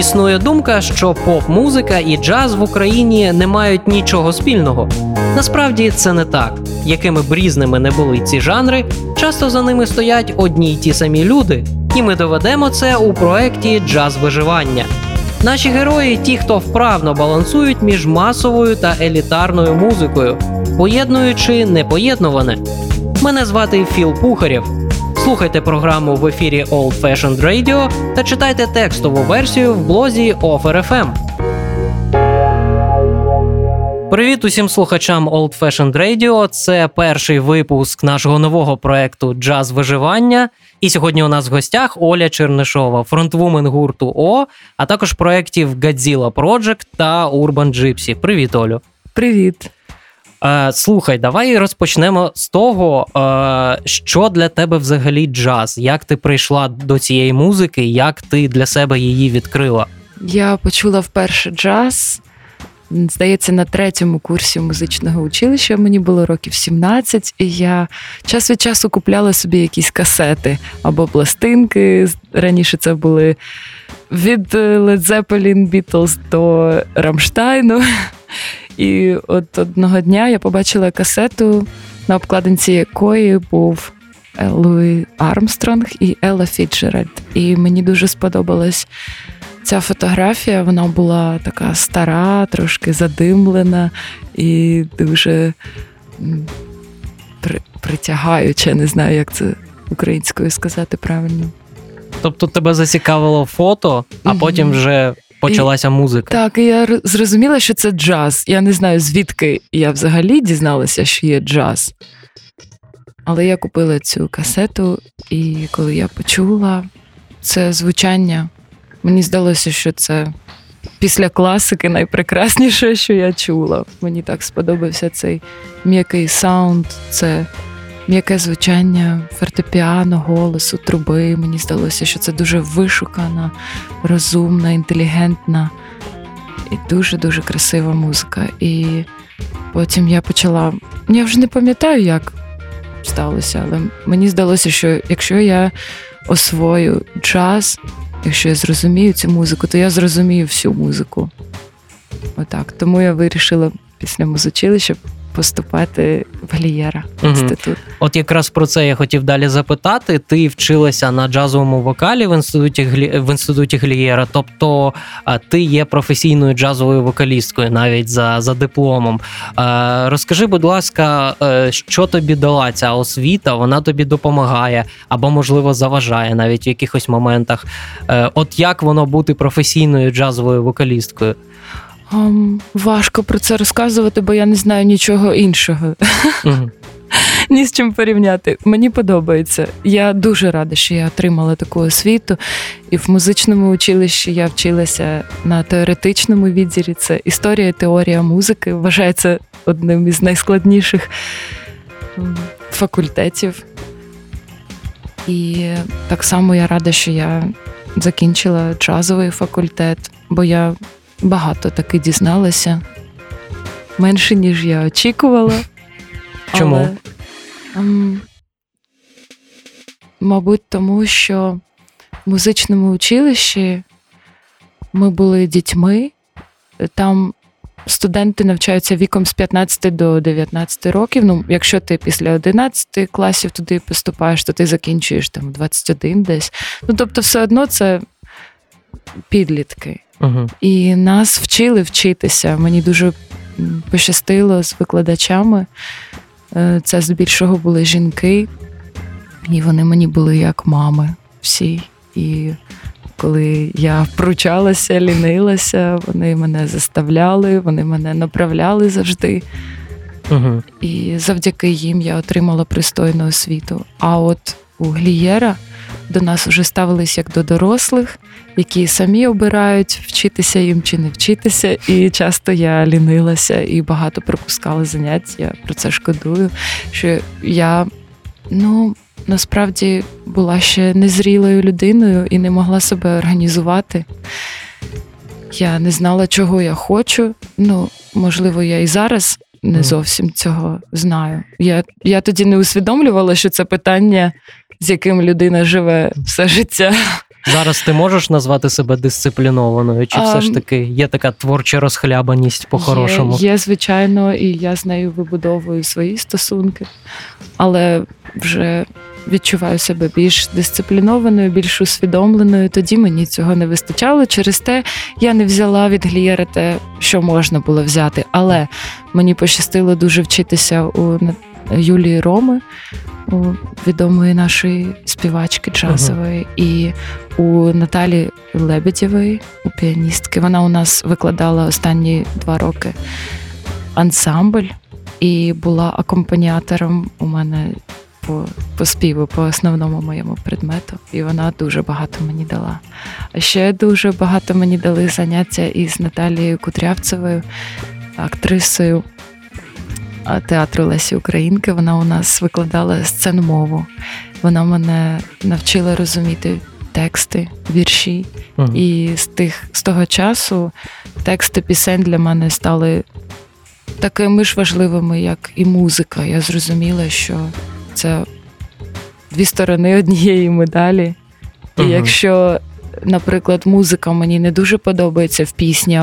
Існує думка, що поп-музика і джаз в Україні не мають нічого спільного. Насправді це не так. Якими б різними не були ці жанри, часто за ними стоять одні й ті самі люди, і ми доведемо це у проєкті Джаз виживання. Наші герої ті, хто вправно балансують між масовою та елітарною музикою, поєднуючи непоєднуване. Мене звати Філ Пухарєв. Слухайте програму в ефірі Old Fashioned Radio та читайте текстову версію в блозі OFR.FM. Привіт усім слухачам Old Fashioned Radio. Це перший випуск нашого нового проекту Джаз виживання. І сьогодні у нас в гостях Оля Чернишова, фронтвумен гурту О, а також проєктів Godzilla Project та Urban Gypsy. Привіт, Олю. Привіт. Е, Слухай, давай розпочнемо з того, е, що для тебе взагалі джаз. Як ти прийшла до цієї музики, як ти для себе її відкрила? Я почула вперше джаз. Здається, на третьому курсі музичного училища мені було років 17, і я час від часу купляла собі якісь касети або пластинки. Раніше це були від Led Zeppelin, Beatles до Рамштайну. І от одного дня я побачила касету, на обкладинці якої був Луї Армстронг і Елла Фіджеральд. І мені дуже сподобалась ця фотографія. Вона була така стара, трошки задимлена і дуже при, притягаюча. Не знаю, як це українською сказати правильно. Тобто тебе зацікавило фото, а потім вже почалася і, музика. Так, і я зрозуміла, що це джаз. Я не знаю, звідки я взагалі дізналася, що є джаз. Але я купила цю касету, і коли я почула це звучання, мені здалося, що це після класики найпрекрасніше, що я чула. Мені так сподобався цей м'який саунд, це м'яке звучання фортепіано, голосу, труби. Мені здалося, що це дуже вишукана, розумна, інтелігентна і дуже-дуже красива музика. І потім я почала. Я вже не пам'ятаю, як сталося, але мені здалося, що якщо я освою джаз, якщо я зрозумію цю музику, то я зрозумію всю музику. Отак. Тому я вирішила після музичилища поступати в Глієра інститут. Угу. От якраз про це я хотів далі запитати. Ти вчилася на джазовому вокалі в інституті в інституті Глієра, тобто ти є професійною джазовою вокалісткою навіть за за дипломом. Розкажи, будь ласка, е, що тобі дала ця освіта? Вона тобі допомагає або, можливо, заважає навіть в якихось моментах. Е, от як воно бути професійною джазовою вокалісткою? Um, важко про це розказувати, бо я не знаю нічого іншого. Uh-huh. Ні з чим порівняти. Мені подобається. Я дуже рада, що я отримала таку освіту. І в музичному училищі я вчилася на теоретичному відділі. Це історія і теорія музики. Вважається одним із найскладніших факультетів. І так само я рада, що я закінчила джазовий факультет, бо я багато таки дізналася. Менше, ніж я очікувала. Чому? Але, ем, мабуть, тому що в музичному училищі ми були дітьми, там студенти навчаються віком з 15 до 19 років. Ну, якщо ти після 11 класів туди поступаєш, то ти закінчуєш там 21 десь. Ну, тобто, все одно це підлітки. Угу. І нас вчили вчитися. Мені дуже пощастило з викладачами. Е, це здебільшого були жінки, і вони мені були як мами всі. І коли я пручалася, лінилася, вони мене заставляли, вони мене направляли завжди. Угу. І завдяки їм я отримала пристойну освіту. А от у Глієра до нас вже ставились як до дорослих, які самі обирають вчитися їм чи не вчитися. І часто я лінилася і багато пропускала занять. Я про це шкодую. Що я ну насправді була ще незрілою людиною і не могла себе організувати. Я не знала, чого я хочу. Ну, можливо, я і зараз не зовсім цього знаю. Я я тоді не усвідомлювала, що це питання, з яким людина живе все життя. Зараз ти можеш назвати себе дисциплінованою? Чи все ж таки є така творча розхлябаність по-хорошому? Є, є, звичайно, і я з нею вибудовую свої стосунки, але вже відчуваю себе більш дисциплінованою, більш усвідомленою. Тоді мені цього не вистачало. Через те я не взяла від Глієра те, що можна було взяти. Але мені пощастило дуже вчитися у Юлії Роми, відомої нашої співачки джазової, uh-huh. і у Наталі Лебедєвої, у піаністки. Вона у нас викладала останні два роки ансамбль і була акомпаніатором у мене по по співу, по основному моєму предмету, і вона дуже багато мені дала. А ще дуже багато мені дали заняття із Наталією Кудрявцевою, актрисою театру Лесі Українки. Вона у нас викладала сцену мову. Вона мене навчила розуміти тексти, вірші. uh І з тих з того часу тексти пісень для мене стали такими ж важливими, як і музика. Я зрозуміла, що це дві сторони однієї медалі. І uh якщо, наприклад, музика мені не дуже подобається в пісні,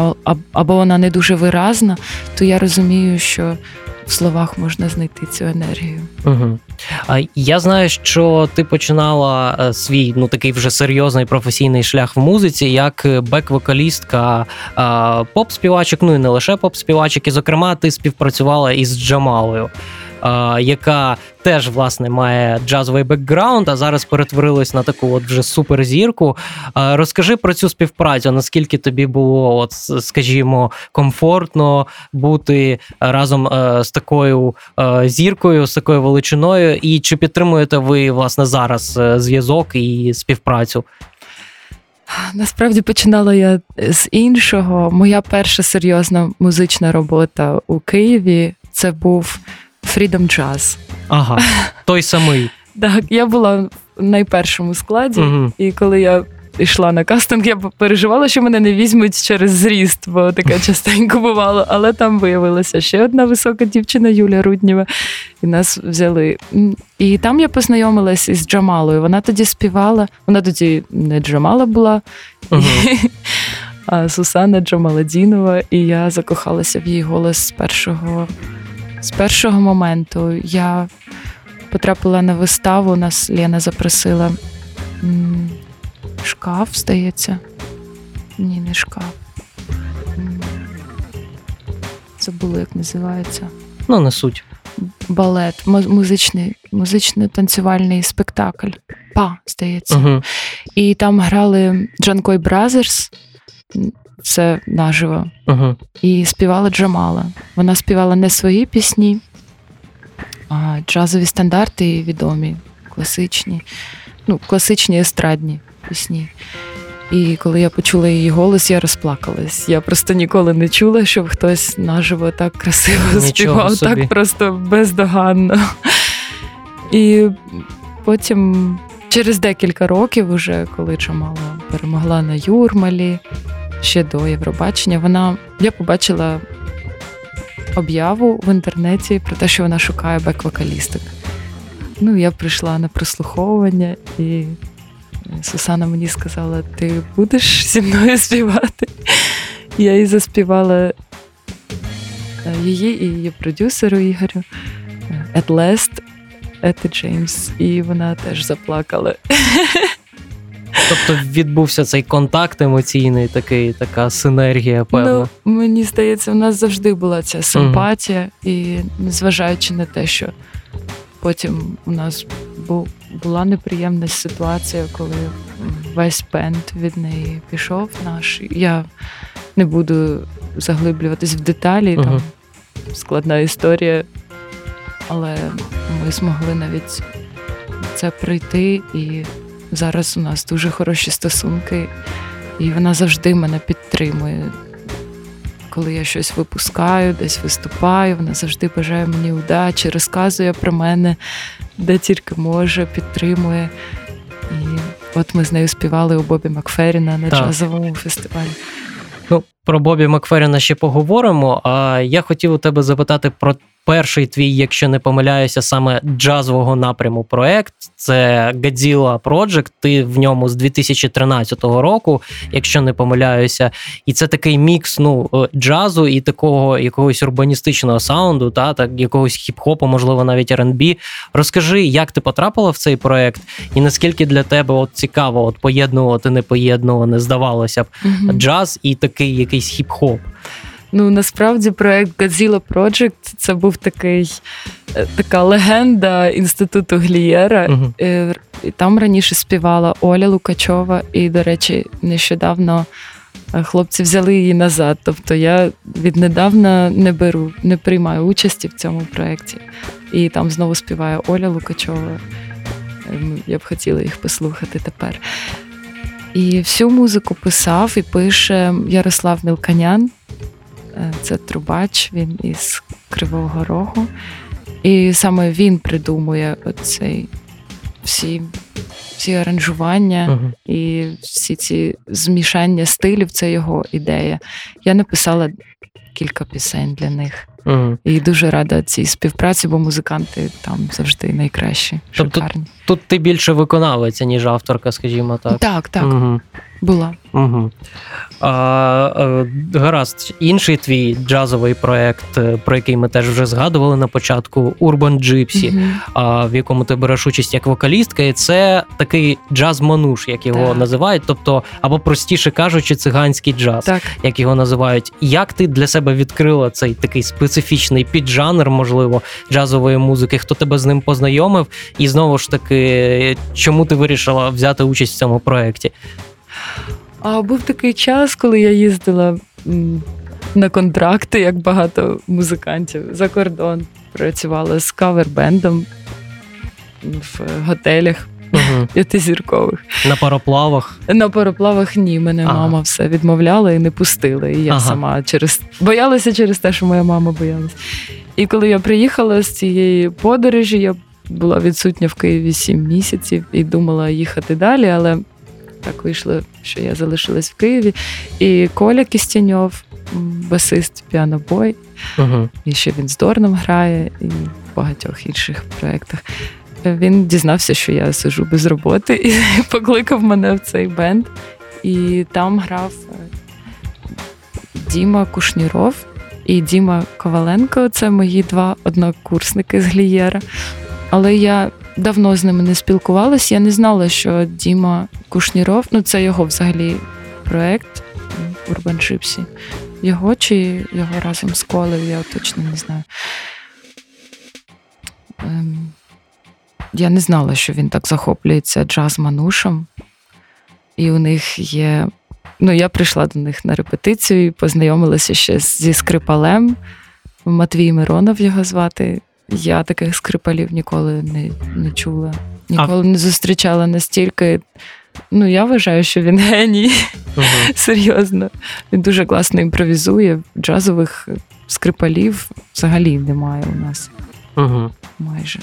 або вона не дуже виразна, то я розумію, що в словах можна знайти цю енергію. Угу. А я знаю, що ти починала е, свій ну такий вже серйозний професійний шлях в музиці, як бек-вокалістка поп-співачок, ну і не лише поп-співачок, і зокрема, ти співпрацювала із Джамалою яка теж власне має джазовий бекграунд, а зараз перетворилась на таку от вже суперзірку. Розкажи про цю співпрацю, наскільки тобі було, от, скажімо, комфортно бути разом е, з такою е, зіркою, з такою величиною, і чи підтримуєте ви власне зараз е, зв'язок і співпрацю? Насправді починала я з іншого. Моя перша серйозна музична робота у Києві це був Freedom Jazz. Ага, той самий. Так, я була в найпершому складі, угу. і коли я йшла на кастинг, я переживала, що мене не візьмуть через зріст, бо таке частенько бувало. Але там виявилася ще одна висока дівчина Юля Руднєва, і нас взяли. І там я познайомилася із Джамалою. Вона тоді співала, вона тоді не Джамала була. Угу. А Сусана Джамаладінова, і я закохалася в її голос з першого з першого моменту я потрапила на виставу, нас Лена запросила шкаф, здається. Ні, не шкаф. Це було як називається. Ну, не суть. Балет, музичний, музичний танцювальний спектакль. Па, здається. Угу. І там грали Джанкой Бразерс це наживо. uh І співала Джамала. Вона співала не свої пісні, а джазові стандарти відомі, класичні, ну, класичні естрадні пісні. І коли я почула її голос, я розплакалась. Я просто ніколи не чула, щоб хтось наживо так красиво Нічого співав, собі. так просто бездоганно. І потім, через декілька років, уже коли Джамала перемогла на Юрмалі, ще до Євробачення. Вона я побачила об'яву в інтернеті про те, що вона шукає бек-вокалісток. Ну, я прийшла на прослуховування, і Сусана мені сказала: ти будеш зі мною співати? Я їй заспівала е, її і її продюсеру Ігорю At Last, Ети Джеймс, і вона теж заплакала. Тобто відбувся цей контакт емоційний, такий, така синергія, певно. Ну, Мені здається, у нас завжди була ця симпатія, mm і незважаючи на те, що потім у нас був, була неприємна ситуація, коли весь бенд від неї пішов наш. Я не буду заглиблюватись в деталі, mm там складна історія, але ми змогли навіть це пройти і. Зараз у нас дуже хороші стосунки, і вона завжди мене підтримує. Коли я щось випускаю, десь виступаю, вона завжди бажає мені удачі, розказує про мене, де тільки може, підтримує. І от ми з нею співали у Бобі Макферіна на так. джазовому фестивалі. Ну, про Бобі Макферіна ще поговоримо. А я хотів у тебе запитати про перший твій, якщо не помиляюся, саме джазового напряму проект. Це Godzilla Project, Ти в ньому з 2013 року, якщо не помиляюся, і це такий мікс ну, е, джазу і такого якогось урбаністичного саунду, та так якогось хіп-хопу, можливо, навіть R&B. Розкажи, як ти потрапила в цей проект, і наскільки для тебе от цікаво от поєднувати непоєднуване, здавалося б, mm джаз і такий якийсь хіп-хоп. Ну насправді проект Godzilla Project це був такий е, така легенда інституту Глієра. Uh-huh. І Там раніше співала Оля Лукачова, і, до речі, нещодавно е, хлопці взяли її назад. Тобто я віднедавна не беру, не приймаю участі в цьому проєкті. І там знову співає Оля Лукачова. Ем, я б хотіла їх послухати тепер. І всю музику писав і пише Ярослав Мілканян. Е, це трубач, він із Кривого Рогу. І саме він придумує оцей всі всі аранжування uh-huh. і всі ці змішання стилів це його ідея. Я написала кілька пісень для них. Uh-huh. І дуже рада цій співпраці, бо музиканти там завжди найкращі. Тобто шикарні. Тут ти більше виконавиця, ніж авторка, скажімо так. Так, так. Uh-huh. Була. Угу. А, а, Гаразд, інший твій джазовий проект, е, про який ми теж вже згадували на початку, Urban Gypsy, угу. а, в якому ти береш участь як вокалістка, і це такий джаз-мануш, як його так. називають, тобто, або простіше кажучи, циганський джаз, так. як його називають. Як ти для себе відкрила цей такий специфічний піджанр, можливо, джазової музики? Хто тебе з ним познайомив? І знову ж таки, чому ти вирішила взяти участь в цьому проєкті? А був такий час, коли я їздила на контракти, як багато музикантів за кордон. Працювала з кавербендом в готелях угу. п'ятизіркових. На пароплавах? На пароплавах ні. Мене ага. мама все відмовляла і не пустила. І я ага. сама через боялася через те, що моя мама боялась. І коли я приїхала з цієї подорожі, я була відсутня в Києві сім місяців і думала їхати далі, але так вийшло, що я залишилась в Києві. І Коля Кістяньов, басист піанобой, uh і ще він з Дорном грає, і в багатьох інших проєктах. Він дізнався, що я сижу без роботи, і покликав мене в цей бенд. І там грав е, Діма Кушніров і Діма Коваленко це мої два однокурсники з Глієра. Але я давно з ними не спілкувалась. Я не знала, що Діма Кушніров, ну це його взагалі проект Urban Gypsy. Його чи його разом з колею, я точно не знаю. Ем, я не знала, що він так захоплюється джаз-манушем. І у них є. Ну, я прийшла до них на репетицію і познайомилася ще зі скрипалем. Матвій Миронов його звати. Я таких скрипалів ніколи не не чула, ніколи а... не зустрічала настільки. Ну, я вважаю, що він геній. Uh-huh. Серйозно. Він дуже класно імпровізує. Джазових скрипалів взагалі немає у нас. Uh-huh. Майже.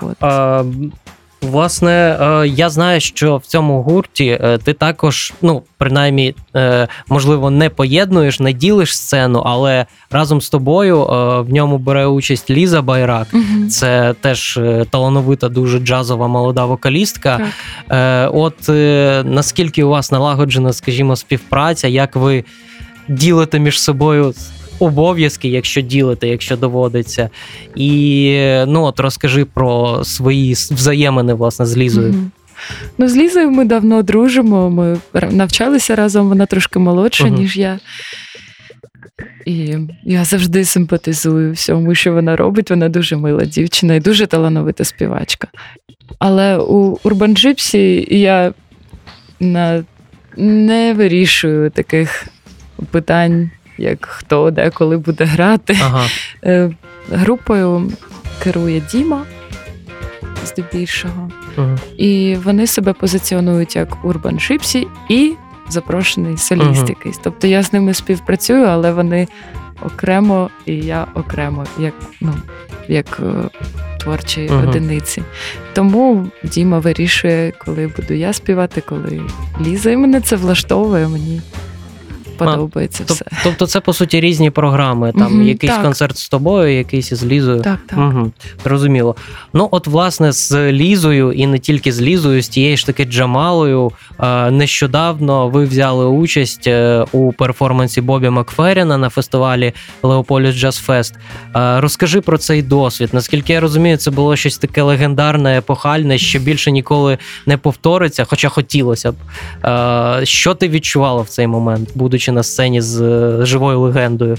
От. А, Власне, е, я знаю, що в цьому гурті е, ти також, ну, принаймні, е, можливо, не поєднуєш, не ділиш сцену, але разом з тобою в ньому бере участь Ліза Байрак. Угу. Це теж талановита, дуже джазова молода вокалістка. Так. От наскільки у вас налагоджена, скажімо, співпраця, як ви ділите між собою обов'язки, якщо ділити, якщо доводиться. І ну от розкажи про свої взаємини власне з Лізою. Mm-hmm. Ну, з Лізою ми давно дружимо. Ми навчалися разом, вона трошки молодша, uh-huh. ніж я. І я завжди симпатизую всьому, що вона робить. Вона дуже мила дівчина і дуже талановита співачка. Але у Urban Gypsy я на... не вирішую таких питань як хто де коли буде грати. Ага. Е, групою керує Діма здебільшого. Ага. І вони себе позиціонують як Urban Gypsy і запрошений соліст ага. якийсь. Тобто я з ними співпрацюю, але вони окремо і я окремо, як ну, як е, творчі одиниці. Тому Діма вирішує, коли буду я співати, коли Ліза. І мене це влаштовує мені подобається а, все. Тобто, це по суті різні програми. Там угу, якийсь так. концерт з тобою, якийсь із Лізою. Так, так. Угу, Зрозуміло. Ну, от, власне, з Лізою, і не тільки з Лізою, з тією ж таки Джамалою. Нещодавно ви взяли участь е, у перформансі Бобі Макферіна на фестивалі Леополіс Джаз Фест. Розкажи про цей досвід. Наскільки я розумію, це було щось таке легендарне, епохальне, що більше ніколи не повториться, хоча хотілося б. Що ти відчувала в цей момент, будучи на сцені з е, живою легендою?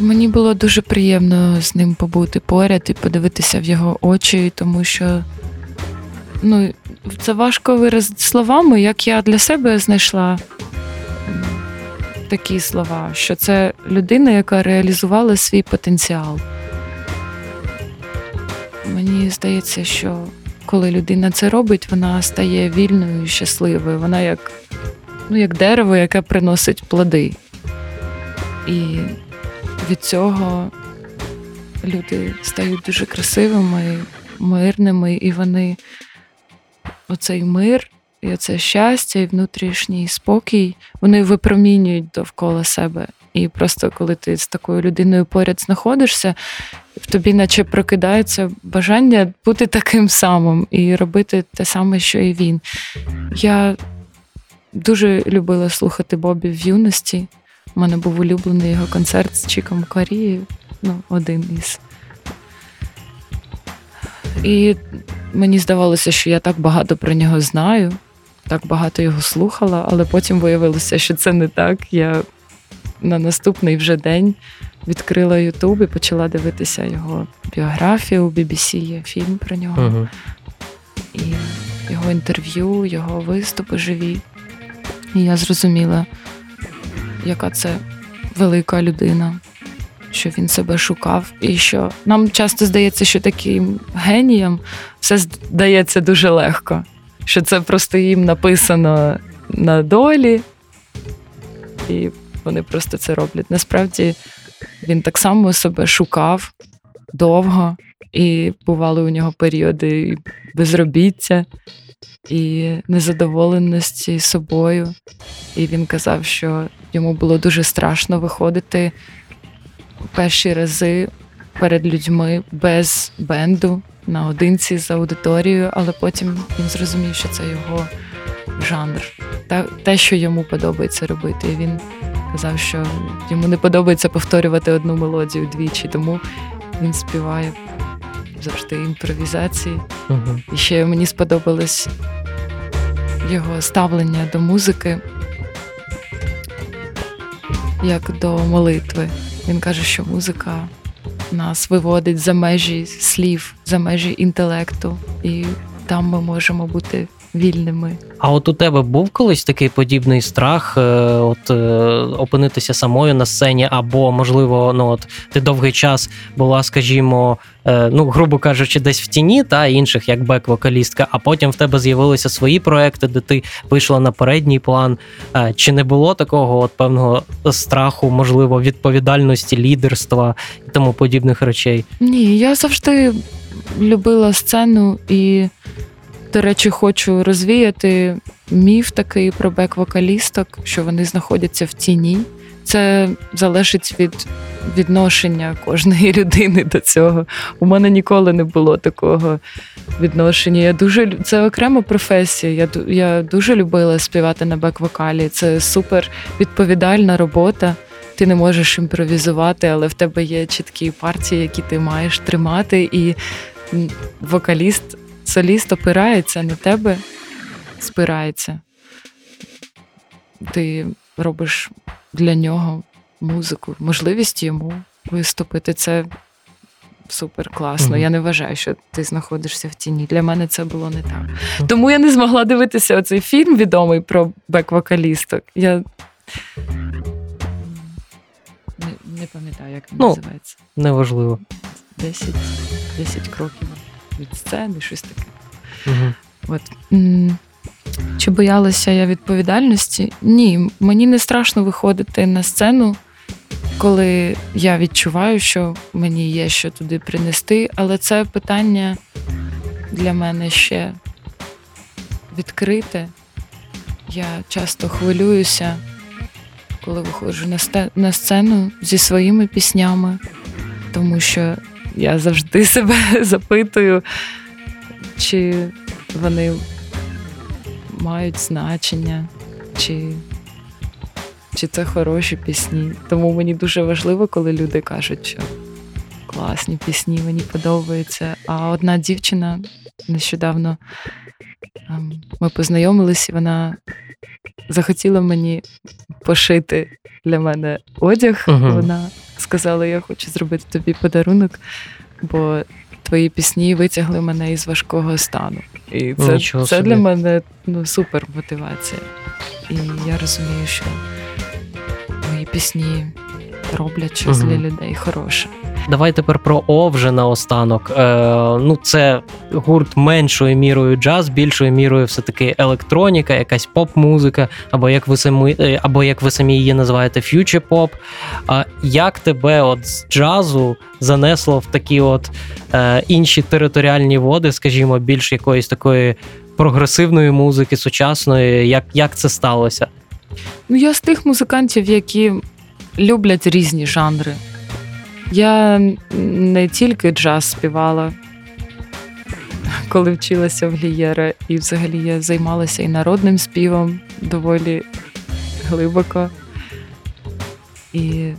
Мені було дуже приємно з ним побути поряд і подивитися в його очі, тому що ну, це важко виразити словами, як я для себе знайшла такі слова, що це людина, яка реалізувала свій потенціал. Мені здається, що коли людина це робить, вона стає вільною і щасливою. Вона як ну, як дерево, яке приносить плоди. І від цього люди стають дуже красивими, мирними, і вони оцей мир, і оце щастя, і внутрішній спокій, вони випромінюють довкола себе. І просто коли ти з такою людиною поряд знаходишся, в тобі наче прокидається бажання бути таким самим і робити те саме, що і він. Я дуже любила слухати Бобі в юності. У мене був улюблений його концерт з Чіком Корією, ну, один із. І мені здавалося, що я так багато про нього знаю, так багато його слухала, але потім виявилося, що це не так. Я на наступний вже день відкрила Ютуб і почала дивитися його біографію. У BBC є фільм про нього. uh І його інтерв'ю, його виступи живі. І я зрозуміла, яка це велика людина, що він себе шукав, і що нам часто здається, що таким геніям все здається дуже легко, що це просто їм написано на долі, і вони просто це роблять. Насправді він так само себе шукав довго, і бували у нього періоди безробіття і незадоволеності собою. І він казав, що йому було дуже страшно виходити перші рази перед людьми без бенду наодинці з аудиторією, але потім він зрозумів, що це його жанр, та те, що йому подобається робити. І він казав, що йому не подобається повторювати одну мелодію двічі, тому він співає завжди імпровізації. Угу. І ще мені сподобалось його ставлення до музики як до молитви. Він каже, що музика нас виводить за межі слів, за межі інтелекту, і там ми можемо бути вільними. А от у тебе був колись такий подібний страх, е, от е, опинитися самою на сцені, або, можливо, ну от ти довгий час була, скажімо, е, ну, грубо кажучи, десь в тіні, та інших як бек-вокалістка, а потім в тебе з'явилися свої проекти, де ти вийшла на передній план. Чи не було такого от певного страху, можливо, відповідальності, лідерства і тому подібних речей? Ні, я завжди любила сцену і. До речі, хочу розвіяти міф такий про бек-вокалісток, що вони знаходяться в тіні. Це залежить від відношення кожної людини до цього. У мене ніколи не було такого відношення. Я дуже Це окрема професія. Я я дуже любила співати на бек-вокалі. Це супер відповідальна робота. Ти не можеш імпровізувати, але в тебе є чіткі партії, які ти маєш тримати, і вокаліст соліст опирається на тебе, спирається. Ти робиш для нього музику, можливість йому виступити. Це супер класно. Mm-hmm. Я не вважаю, що ти знаходишся в тіні. Для мене це було не так. Тому я не змогла дивитися оцей фільм відомий про бек-вокалісток. Я не, не пам'ятаю, як він ну, називається. Неважливо. 10, 10 кроків від сцени, щось таке. Угу. От. Чи боялася я відповідальності? Ні, мені не страшно виходити на сцену, коли я відчуваю, що мені є що туди принести, але це питання для мене ще відкрите. Я часто хвилююся, коли виходжу на, на сцену зі своїми піснями, тому що я завжди себе запитую, чи вони мають значення, чи, чи це хороші пісні. Тому мені дуже важливо, коли люди кажуть, що класні пісні, мені подобаються. А одна дівчина нещодавно ем, ми познайомились, і вона захотіла мені пошити для мене одяг. Мгм. Вона сказала: Я хочу зробити тобі подарунок, бо твої пісні витягли мене із важкого стану. І це, Нічого це собі. для мене ну, супер мотивація. І я розумію, що мої пісні роблять щось Мгм. для людей хороше. Давай тепер про О вже наостанок. Е, ну, це гурт меншою мірою джаз, більшою мірою все-таки електроніка, якась поп-музика, або як ви самі, е, або як ви самі її називаєте, ф'ючер поп. А як тебе от з джазу занесло в такі от е, інші територіальні води, скажімо, більш якоїсь такої прогресивної музики, сучасної? Як, як це сталося? Ну, я з тих музикантів, які люблять різні жанри. Я не тільки джаз співала, коли вчилася в Глієра, і взагалі я займалася і народним співом доволі глибоко. І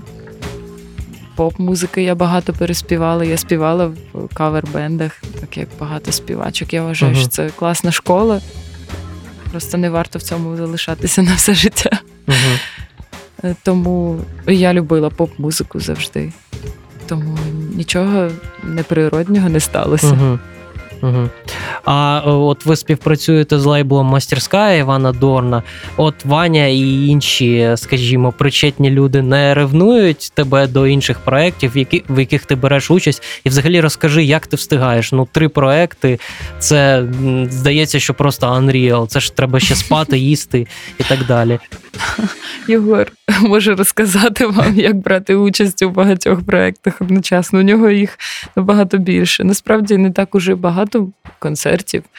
поп-музики я багато переспівала. Я співала в кавер-бендах, так як багато співачок. Я вважаю, Мгм. що це класна школа. Просто не варто в цьому залишатися на все життя. Угу. Е, Тому я любила поп-музику завжди. Тому нічого неприроднього не сталося. Угу. Угу. А от ви співпрацюєте з лейблом Мастерська Івана Дорна. От Ваня і інші, скажімо, причетні люди не ревнують тебе до інших проєктів, які, в яких ти береш участь. І взагалі розкажи, як ти встигаєш. Ну, три проекти. Це здається, що просто Unreal. Це ж треба ще спати, їсти і так далі. Єгор може розказати вам, як брати участь у багатьох проєктах одночасно. У нього їх набагато більше. Насправді не так уже багато концертів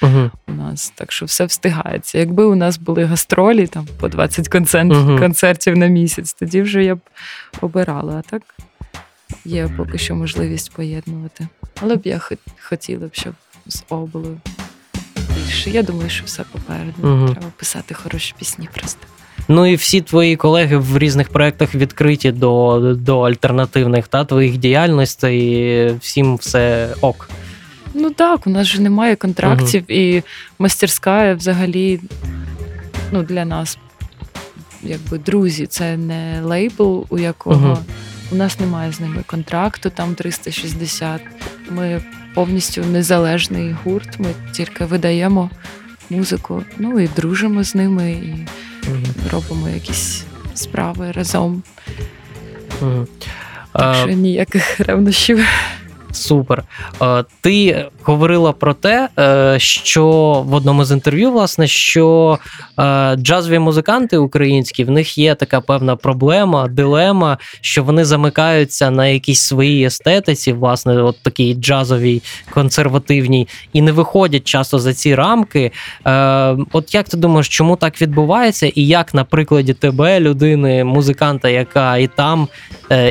Угу. у нас, так що все встигається. Якби у нас були гастролі, там по 20 концерт, Мгм. концертів на місяць, тоді вже я б обирала. А так є поки що можливість поєднувати. Але б я хотіла б, щоб з О було більше. Я думаю, що все попереду. Мгм. Треба писати хороші пісні просто. Ну і всі твої колеги в різних проєктах відкриті до, до альтернативних та твоїх діяльностей. Всім все ок. Ну так, у нас же немає контрактів, і мастерська взагалі ну, для нас, якби друзі, це не лейбл, у якого Мгм. у нас немає з ними контракту, там 360. Ми повністю незалежний гурт, ми тільки видаємо музику, ну і дружимо з ними, і Угу. робимо якісь справи разом. Угу. Так що ніяких ревнощів. Супер. Е, Ти говорила про те, е, що в одному з інтерв'ю, власне, що е, джазові музиканти українські в них є така певна проблема, дилема, що вони замикаються на якійсь своїй естетиці, власне, от такій джазовій, консервативній, і не виходять часто за ці рамки. От як ти думаєш, чому так відбувається, і як на прикладі тебе, людини, музиканта, яка і там,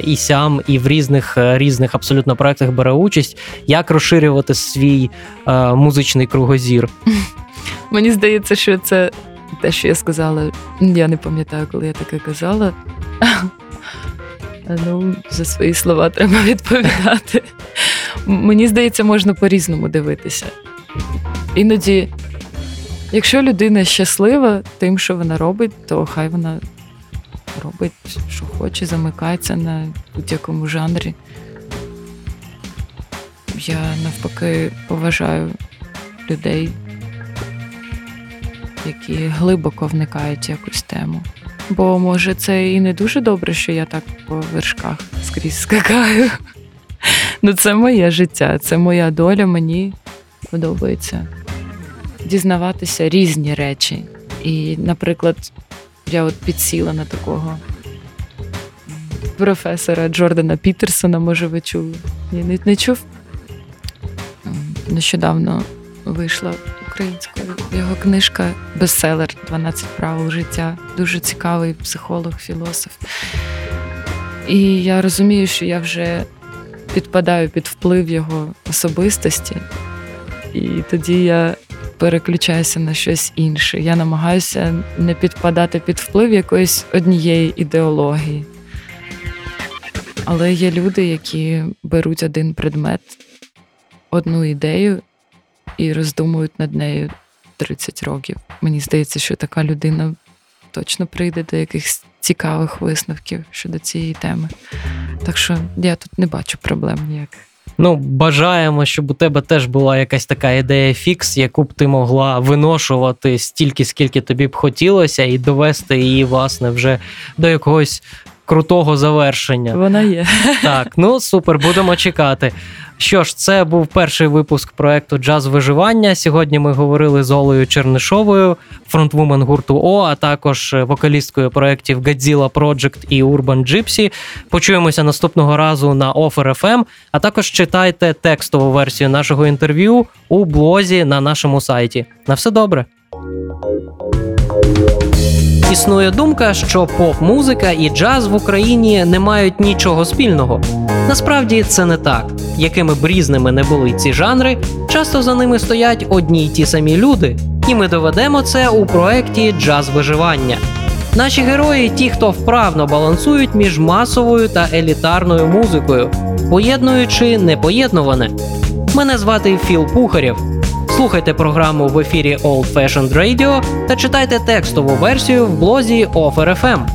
і сям, і в різних різних абсолютно проектах бере участь, як розширювати свій е, музичний кругозір? Мені здається, що це те, що я сказала. Я не пам'ятаю, коли я таке казала. Ну, за свої слова треба відповідати. Мені здається, можна по-різному дивитися. Іноді, якщо людина щаслива тим, що вона робить, то хай вона робить, що хоче, замикається на будь-якому жанрі. Я навпаки поважаю людей, які глибоко вникають в якусь тему. Бо може це і не дуже добре, що я так по вершках скрізь скакаю. Ну, це моє життя, це моя доля, мені подобається дізнаватися різні речі. І, наприклад, я от підсіла на такого професора Джордана Пітерсона, може, ви чули? Ні, не, не чув. Нещодавно вийшла українською. Його книжка бестселер «12 правил життя. Дуже цікавий психолог, філософ. І я розумію, що я вже підпадаю під вплив його особистості, і тоді я переключаюся на щось інше. Я намагаюся не підпадати під вплив якоїсь однієї ідеології. Але є люди, які беруть один предмет, одну ідею і роздумують над нею 30 років. Мені здається, що така людина точно прийде до якихось цікавих висновків щодо цієї теми. Так що я тут не бачу проблем ніяких. Ну, бажаємо, щоб у тебе теж була якась така ідея фікс, яку б ти могла виношувати стільки, скільки тобі б хотілося, і довести її, власне, вже до якогось крутого завершення. Вона є. Так, ну супер, будемо чекати. Що ж, це був перший випуск проекту Джаз виживання. Сьогодні ми говорили з Олею Чернишовою, фронтвумен гурту О, а також вокалісткою проєктів Godzilla Project і Urban Gypsy. Почуємося наступного разу на Offer FM, а також читайте текстову версію нашого інтерв'ю у блозі на нашому сайті. На все добре. Існує думка, що поп-музика і джаз в Україні не мають нічого спільного. Насправді це не так. Якими б різними не були ці жанри, часто за ними стоять одні й ті самі люди, і ми доведемо це у проєкті Джаз виживання. Наші герої ті, хто вправно балансують між масовою та елітарною музикою, поєднуючи непоєднуване. Мене звати Філ Пухарєв. Слухайте програму в ефірі Old Fashioned Radio та читайте текстову версію в блозі OfferFM.